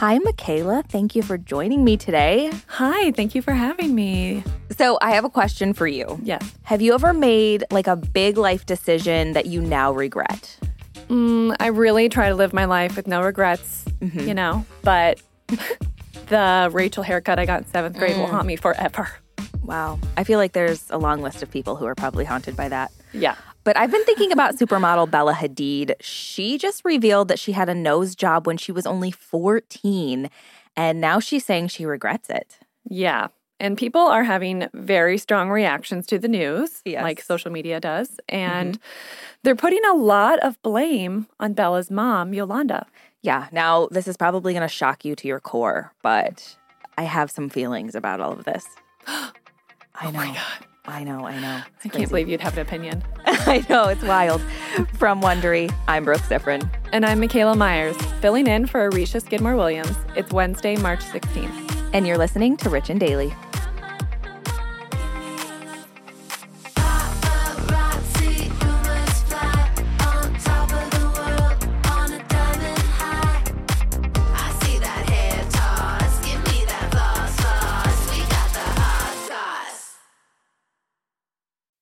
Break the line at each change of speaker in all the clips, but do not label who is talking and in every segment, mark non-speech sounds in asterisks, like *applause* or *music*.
Hi, Michaela. Thank you for joining me today.
Hi, thank you for having me.
So, I have a question for you.
Yes.
Have you ever made like a big life decision that you now regret?
Mm, I really try to live my life with no regrets,
Mm-hmm.
you know, but *laughs* the Rachel haircut I got in seventh grade will
Mm.
haunt me forever.
Wow. I feel like there's a long list of people who are probably haunted by that.
Yeah.
But I've been thinking about supermodel Bella Hadid. She just revealed that she had a nose job when she was only 14, and now she's saying she regrets it.
Yeah. And people are having very strong reactions to the news,
Yes.
like social media does. And mm-hmm. they're putting a lot of blame on Bella's mom, Yolanda.
Yeah, now this is probably going to shock you to your core, but I have some feelings about all of this. *gasps* I know.
Oh my God.
I know, I know. It's
I can't believe you'd have an opinion. *laughs*
I know, it's wild. From Wondery, I'm Brooke Siffrinn.
And I'm Michaela Myers, filling in for Aricka Skidmore Williams. It's Wednesday, March 16th.
And you're listening to Rich and Daily.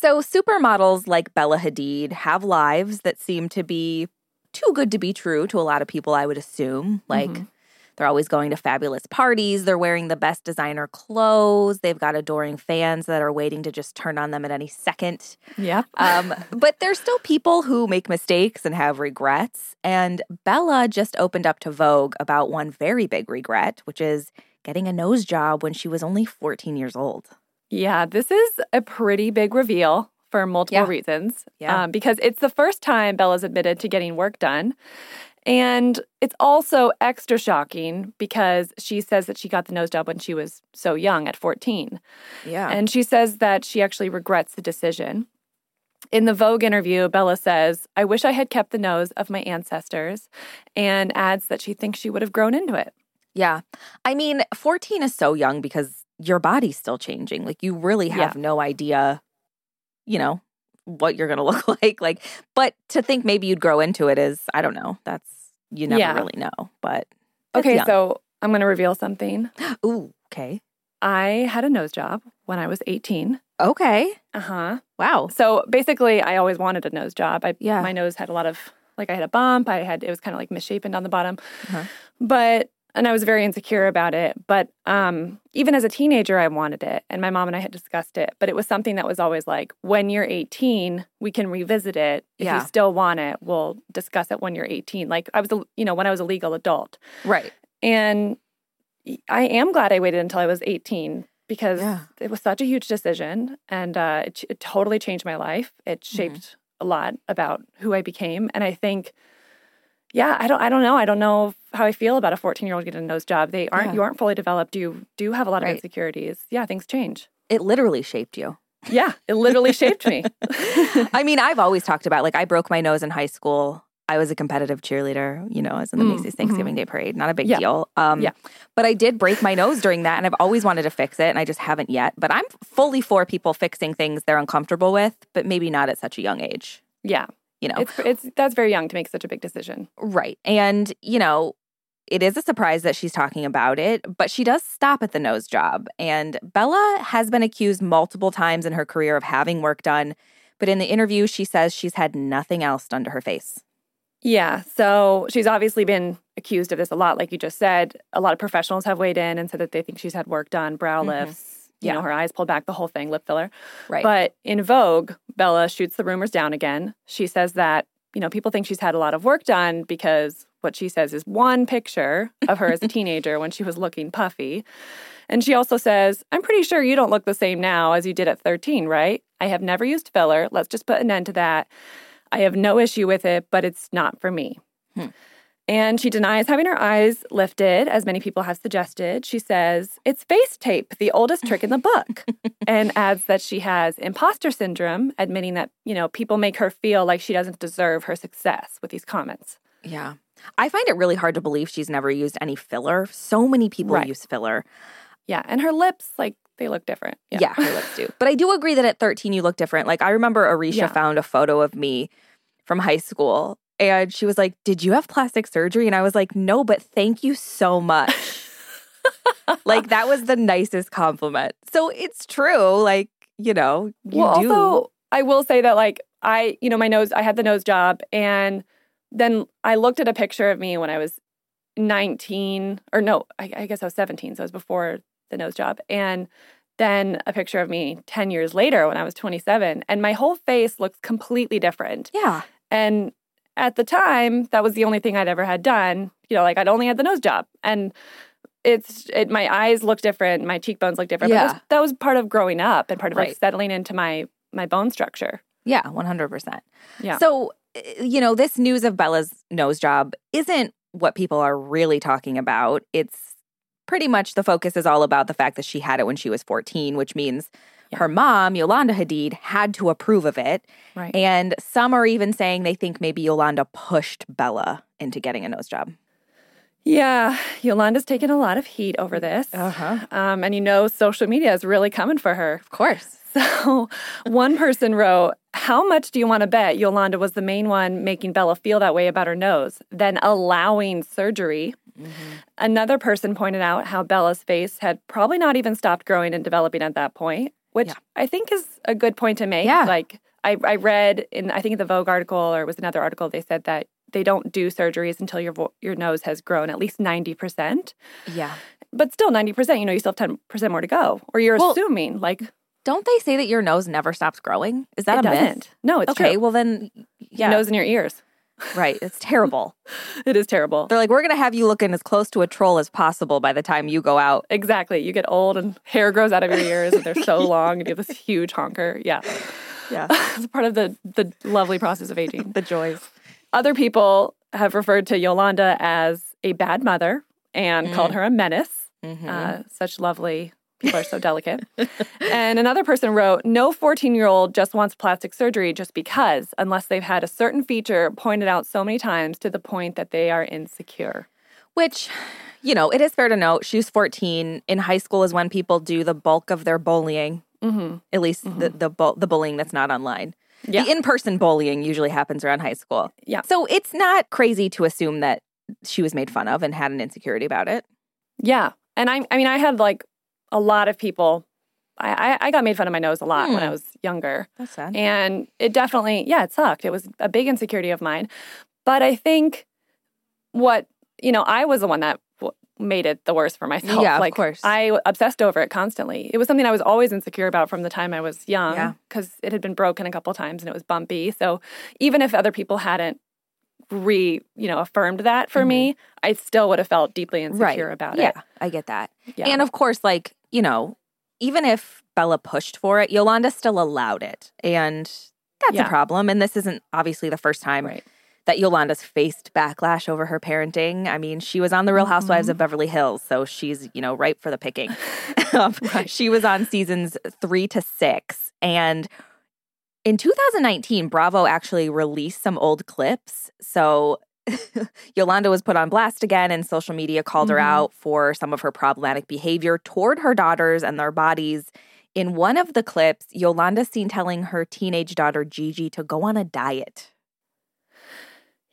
So, supermodels like Bella Hadid have lives that seem to be too good to be true to a lot of people, I would assume. Like, mm-hmm. They're always going to fabulous parties, they're wearing the best designer clothes, they've got adoring fans that are waiting to just turn on them at any second.
Yeah.
Um, but there's still people who make mistakes and have regrets. And Bella just opened up to Vogue about one very big regret, which is getting a nose job when she was only 14 years old.
Yeah, this is a pretty big reveal for multiple
Yeah.
reasons.
Yeah.
Um, because it's the first time Bella's admitted to getting work done. And it's also extra shocking because she says that she got the nose job when she was so young at 14.
Yeah.
And she says that she actually regrets the decision. In the Vogue interview, Bella says, I wish I had kept the nose of my ancestors, and adds that she thinks she would have grown into it.
Yeah. I mean, 14 is so young because your body's still changing. Like you really have no idea, you know, what you're going *laughs* to look like. Like, but to think maybe you'd grow into it is, I don't know. That's, you never
Yeah.
really know. But
Okay, so I'm going to reveal something. *gasps*
ooh, okay.
I had a nose job when I was 18.
Okay.
Uh huh.
Wow.
So basically, I always wanted a nose job. I,
Yeah.
My nose had a lot of, like, I had a bump. I had, it was kind of like misshapen down the bottom.
Uh-huh.
But, and I was very insecure about it. But um, even as a teenager, I wanted it. And my mom and I had discussed it. But it was something that was always like, when you're 18, we can revisit it. If
Yeah.
you still want it, we'll discuss it when you're 18. Like, I was, a, you know, when I was a legal adult.
Right.
And I am glad I waited until I was 18 because
Yeah.
it was such a huge decision and uh, it, it totally changed my life. It
Mm-hmm.
shaped a lot about who I became. And I think, yeah, I don't, I don't know. I don't know how I feel about a 14 year old getting a nose job. They aren't,
Yeah.
you aren't fully developed. You do have a lot of
Right.
insecurities. Yeah, things change.
It literally shaped you.
Yeah, it literally shaped me. *laughs* *laughs*
I mean, I've always talked about like I broke my nose in high school. I was a competitive cheerleader, you know, I was in the
Mm,
Macy's Thanksgiving Day parade. Not a big
Yeah.
deal. Um,
Yeah.
But I did break my nose during that, and I've always wanted to fix it, and I just haven't yet. But I'm fully for people fixing things they're uncomfortable with, but maybe not at such a young age.
yeah,
You know,
it's, it's, that's very young to make such a big decision.
right? And you know, it is a surprise that she's talking about it, but she does stop at the nose job. And Bella has been accused multiple times in her career of having work done, but in the interview, she says she's had nothing else done to her face.
Yeah. So she's obviously been accused of this a lot, like you just said. A lot of professionals have weighed in and said that they think she's had work done, brow mm-hmm. lifts, you
Yeah.
know, her eyes pulled back, the whole thing, lip filler.
Right.
But in Vogue, Bella shoots the rumors down again. She says that, you know, people think she's had a lot of work done because what she says is one picture of her as a *laughs* teenager when she was looking puffy. And she also says, I'm pretty sure you don't look the same now as you did at 13, right? I have never used filler. Let's just put an end to that. I have no issue with it, but it's not for me. Hmm. And she denies having her eyes lifted, as many people have suggested. She says, it's face tape, the oldest trick in the book, *laughs* and adds that she has imposter syndrome, admitting that, you know, people make her feel like she doesn't deserve her success with these comments.
Yeah. I find it really hard to believe she's never used any filler. So many people
Right.
use filler.
Yeah. And her lips, like, they look different.
Yeah, yeah, her lips do. But I do agree that at 13 you look different. Like I remember Aricka
Yeah.
found a photo of me from high school and she was like, "Did you have plastic surgery?" And I was like, "No, but thank you so much." *laughs* like that was the nicest compliment. So it's true. Like, you know, you
well,
do.
also, I will say that, like, I, you know, my nose, I had the nose job, and then I looked at a picture of me when I was 19, or no, I, I guess I was 17, so it was before the nose job. And then a picture of me 10 years later when I was 27, and my whole face looks completely different.
yeah.
And at the time, that was the only thing I'd ever had done. You know, like I'd only had the nose job. And it's it my eyes look different, my cheekbones look different. But
Yeah.
that's- that was part of growing up and part of like settling into my my bone structure.
Yeah, 100%.
Yeah.
So, uh, you know, this news of Bella's nose job isn't what people are really talking about. It's pretty much the focus is all about the fact that she had it when she was 14, which means
Yeah.
her mom, Yolanda Hadid, had to approve of it.
Right.
And some are even saying they think maybe Yolanda pushed Bella into getting a nose job.
Yeah, Yolanda's taken a lot of heat over this.
Uh-huh.
Um, and you know, social media is really coming for her.
Of course. *laughs*
So one person wrote, How much do you want to bet Yolanda was the main one making Bella feel that way about her nose, then allowing surgery? Another person pointed out how Bella's face had probably not even stopped growing and developing at that point, which
Yeah.
I think is a good point to make.
Yeah.
Like I, I read in I think the Vogue article or it was another article they said that they don't do surgeries until your vo- your nose has grown at least 90%.
Yeah.
But still 90%, you know, you still have 10% more to go. Or you're
Well,
assuming like
Don't they say that your nose never stops growing? Is that
it
a myth?
doesn't. No, it's
okay,
true.
well then, yeah,
Nose in your ears.
Right. It's terrible. *laughs*
It is terrible.
They're like, we're gonna have you looking as close to a troll as possible by the time you go out.
Exactly. You get old and hair grows out of your ears and they're so *laughs* long and you have this huge honker. Yeah.
Yeah, *laughs*
It's part of the the lovely process of aging.
the joys.
Other people have referred to Yolanda as a bad mother and called her a menace.
Mm-hmm.
Uh, such lovely people are so delicate. and another person wrote, "No 14-year-old just wants plastic surgery just because, unless they've had a certain feature pointed out so many times to the point that they are insecure."
Which, you know, it is fair to note she's 14. In high school is when people do the bulk of their bullying.
Mm-hmm.
At least the the, bu- the bullying that's not online.
Yeah.
The in person bullying usually happens around high school.
Yeah.
So it's not crazy to assume that she was made fun of and had an insecurity about it.
Yeah. And I I mean I had like a lot of people I I, I got made fun of my nose a lot when I
Hmm.
was younger.
That's sad.
And it definitely yeah, it sucked. It was a big insecurity of mine. But I think what you know, I was the one that w- made it the worse for myself.
Yeah, of
like
course.
I obsessed over it constantly. It was something I was always insecure about from the time I was young
Yeah.
because it had been broken a couple times and it was bumpy. So even if other people hadn't re, you know, affirmed that for me, I still would have felt deeply insecure about
yeah,
it.
Yeah, I get that.
Yeah.
And of course, like, you know, even if Bella pushed for it, Yolanda still allowed it. And that's
Yeah.
a problem. And this isn't obviously the first time
Right.
that Yolanda's faced backlash over her parenting. I mean, she was on The Real Housewives of Beverly Hills, so she's, you know, ripe for the picking. *laughs* Um, She was on seasons three to six. And in 2019, Bravo actually released some old clips. So *laughs* Yolanda was put on blast again, and social media called her
Mhm.
out for some of her problematic behavior toward her daughters and their bodies. In one of the clips, Yolanda's seen telling her teenage daughter Gigi to go on a diet.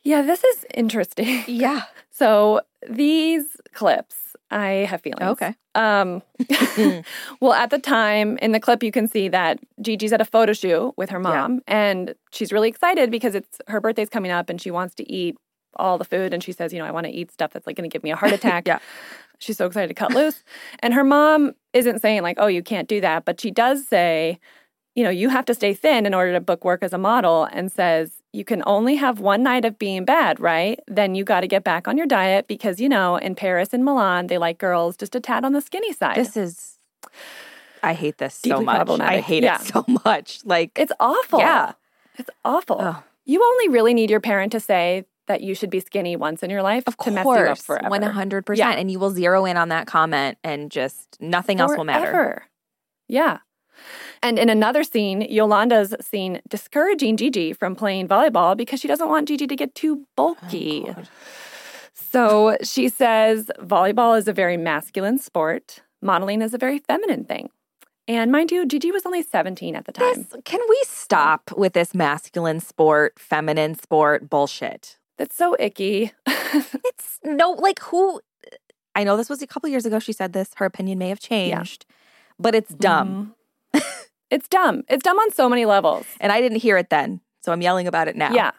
Yeah, this is interesting. *laughs*
Yeah.
So these clips, I have feelings.
Okay.
Um, *laughs* well, at the time in the clip, you can see that Gigi's at a photo shoot with her
Yeah.
mom, and she's really excited because it's her birthday's coming up, and she wants to eat all the food. And she says, "You know, I want to eat stuff that's like going to give me a heart *laughs* attack."
Yeah.
She's so excited to cut loose, and her mom isn't saying like, "Oh, you can't do that," but she does say, "You know, you have to stay thin in order to book work as a model," and says. You can only have one night of being bad, right? Then you got to get back on your diet because, you know, in Paris and Milan, they like girls just a tad on the skinny side.
This is, I hate this so much. I hate
Yeah.
it so *laughs* much. Like,
It's awful.
Yeah.
It's awful.
Ugh.
You only really need your parent to say that you should be skinny once in your life
Of
to mess you up forever.
one hundred
Yeah.
percent, and you will zero in on that comment, and just nothing else will matter.
Forever. Yeah. And in another scene, Yolanda's seen discouraging Gigi from playing volleyball because she doesn't want Gigi to get too bulky.
Oh, God.
so she says volleyball is a very masculine sport, modeling is a very feminine thing. And mind you, Gigi was only 17 at the time.
This, can we stop with this masculine sport, feminine sport bullshit?
That's so icky. *laughs*
It's no, like who? I know this was a couple years ago. She said this. Her opinion may have changed, but it's dumb,
Mhm. it's dumb. It's dumb on so many levels.
and I didn't hear it then, so I'm yelling about it now.
Yeah.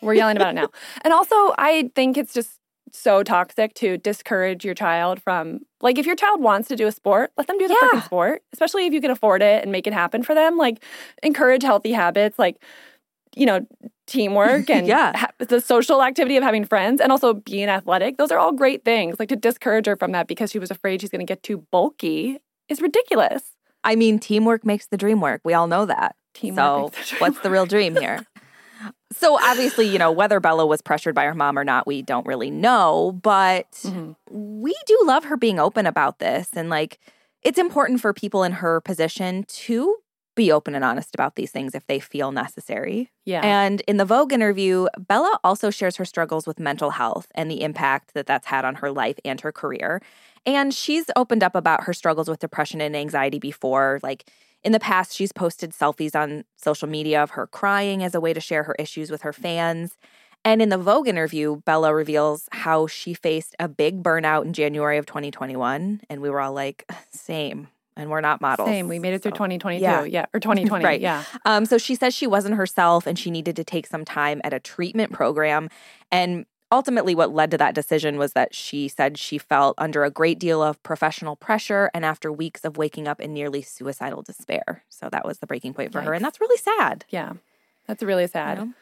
We're yelling about it now. *laughs* And also, I think it's just so toxic to discourage your child from, like, if your child wants to do a sport, let them do the
Yeah.
freaking sport, especially if you can afford it and make it happen for them. Like, encourage healthy habits, like, you know, teamwork *laughs* and
Yeah.
ha- the social activity of having friends and also being athletic. Those are all great things. Like, to discourage her from that because she was afraid she's going to get too bulky is ridiculous.
I mean, teamwork makes the dream work. We all know that.
Teamwork
so,
the
what's the real dream here? *laughs* so, obviously, you know, whether Bella was pressured by her mom or not, we don't really know. But
Mhm.
we do love her being open about this. And, like, it's important for people in her position to be open and honest about these things if they feel necessary.
Yeah.
And in the Vogue interview, Bella also shares her struggles with mental health and the impact that that's had on her life and her career. And she's opened up about her struggles with depression and anxiety before. Like in the past, she's posted selfies on social media of her crying as a way to share her issues with her fans. And in the Vogue interview, Bella reveals how she faced a big burnout in January of 2021. And we were all like, *laughs* same. And we're not models.
Same. We made it through
So,
2022.
yeah.
Yeah. Or 2020. *laughs*
Right.
Yeah.
Um, so she says she wasn't herself and she needed to take some time at a treatment program. And ultimately, what led to that decision was that she said she felt under a great deal of professional pressure and after weeks of waking up in nearly suicidal despair. So that was the breaking point for her. And that's really sad.
Yeah. That's really
you
sad.
know?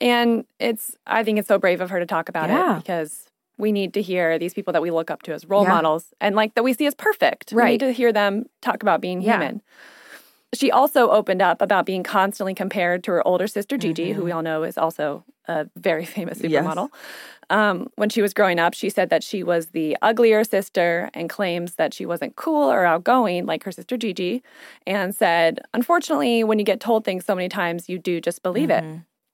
And it's, I think it's so brave of her to talk about
Yeah.
it because we need to hear these people that we look up to as role
Yeah.
models and like that we see as perfect. We
Right.
need to hear them talk about being
Yeah.
human. She also opened up about being constantly compared to her older sister, Gigi, who we all know is also a very *laughs* famous
Mm-hmm. Yes.
supermodel. Um, when she was growing up, she said that she was the uglier sister and claims that she wasn't cool or outgoing like her sister Gigi, and said, unfortunately, when you get told things so many times, you do just believe it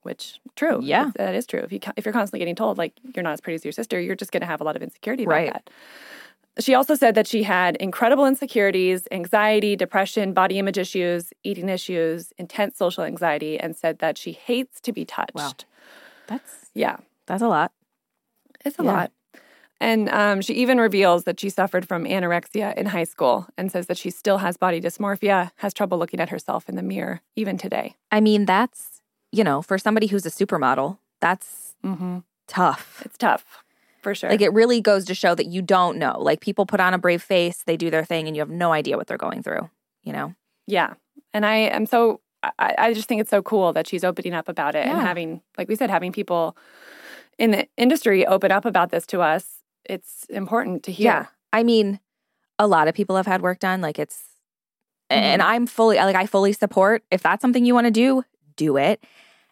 which true.
Yeah.
That is true. If you if you're constantly getting told like you're not as pretty as your sister, you're just going to have a lot of insecurity about
Right.
that. She also said that she had incredible insecurities, anxiety, depression, body image issues, eating issues, intense social anxiety, and said that she hates to be touched.
Wow. That's
Yeah,
that's a lot.
it's a
Yeah.
lot. And um, she even reveals that she suffered from anorexia in high school and says that she still has body dysmorphia, has trouble looking at herself in the mirror, even today.
I mean, that's, you know, for somebody who's a supermodel, that's
Mm-hmm.
tough.
It's tough, for sure.
Like it really goes to show that you don't know. Like people put on a brave face, they do their thing, and you have no idea what they're going through. You know?
Yeah. And I am so, I, I just think it's so cool that she's opening up about it and having, like we said, having people in the industry open up about this to us. It's important to hear. Yeah.
I mean, a lot of people have had work done. Like it's And I'm fully like I fully support if that's something you want to do, do it.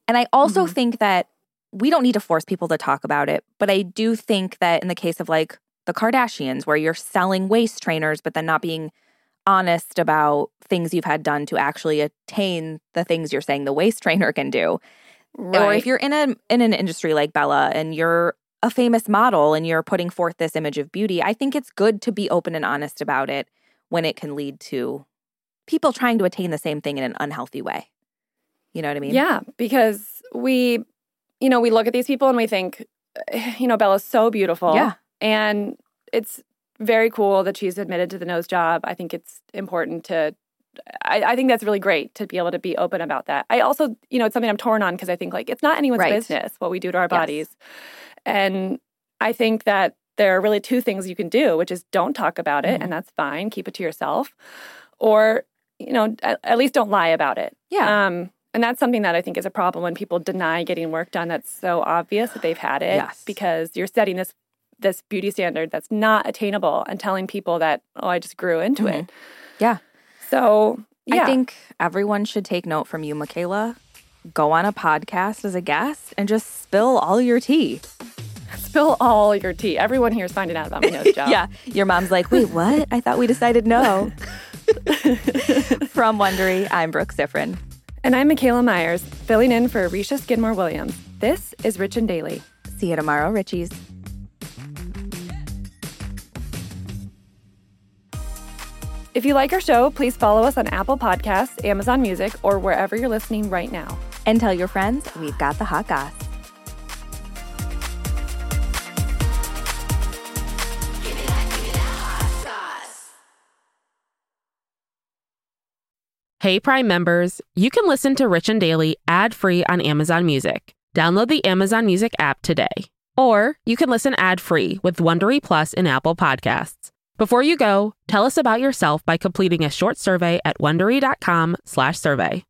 And I also
Mhm.
think that we don't need to force people to talk about it, but I do think that in the case of like the Kardashians where you're selling waist trainers but then not being honest about things you've had done to actually attain the things you're saying the waist *laughs* trainer can do. Right. Or if you're in a in an industry like Bella and you're a famous model and you're putting forth this image of beauty, I think it's good to be open and honest about it when it can lead to people trying to attain the same thing in an unhealthy way. You know what I mean?
Yeah, because we, you know, we look at these people and we think, *sighs* you know, Bella's so beautiful.
Yeah.
And it's very cool that she's admitted to the nose job. I think it's important to, I, I think that's really great to be able to be open about that. I also, you know, it's something I'm torn on because I think like it's not anyone's
Right.
business what we do to our
Yes.
bodies. And I think that there are really two things you can do, which is don't talk about it,
Mhm.
and that's fine, keep it to yourself. Or, you know, at, at least don't lie about it.
Yeah.
Um, and that's something that I think is a problem when people deny getting work done that's so obvious that they've had it
Yes.
because you're setting this this beauty standard that's not attainable and telling people that oh I just grew into it.
Mhm. Yeah.
So yeah.
I think everyone should take note from you, Michaela. Go on a podcast as a guest and just spill all your tea. *laughs*
spill all your tea. Everyone here is finding out about my nose *laughs* job.
Yeah. Your mom's like, wait, what? I thought we decided no. *laughs* From Wondery, I'm Brooke Siffrinn.
And I'm Michaela Myers, filling in for Risha Skidmore Williams. This is Rich and Daily.
See you tomorrow, Richies.
If you like our show, please follow us on Apple Podcasts, Amazon Music, or wherever you're listening right now.
And tell your friends we've got the hot goss.
Hey Prime members, you can listen to Rich and Daily ad-free on Amazon Music. Download the Amazon Music app today. Or you can listen ad-free with Wondery Plus in Apple Podcasts. Before you go, tell us about yourself by completing a short survey at wondery.com/survey.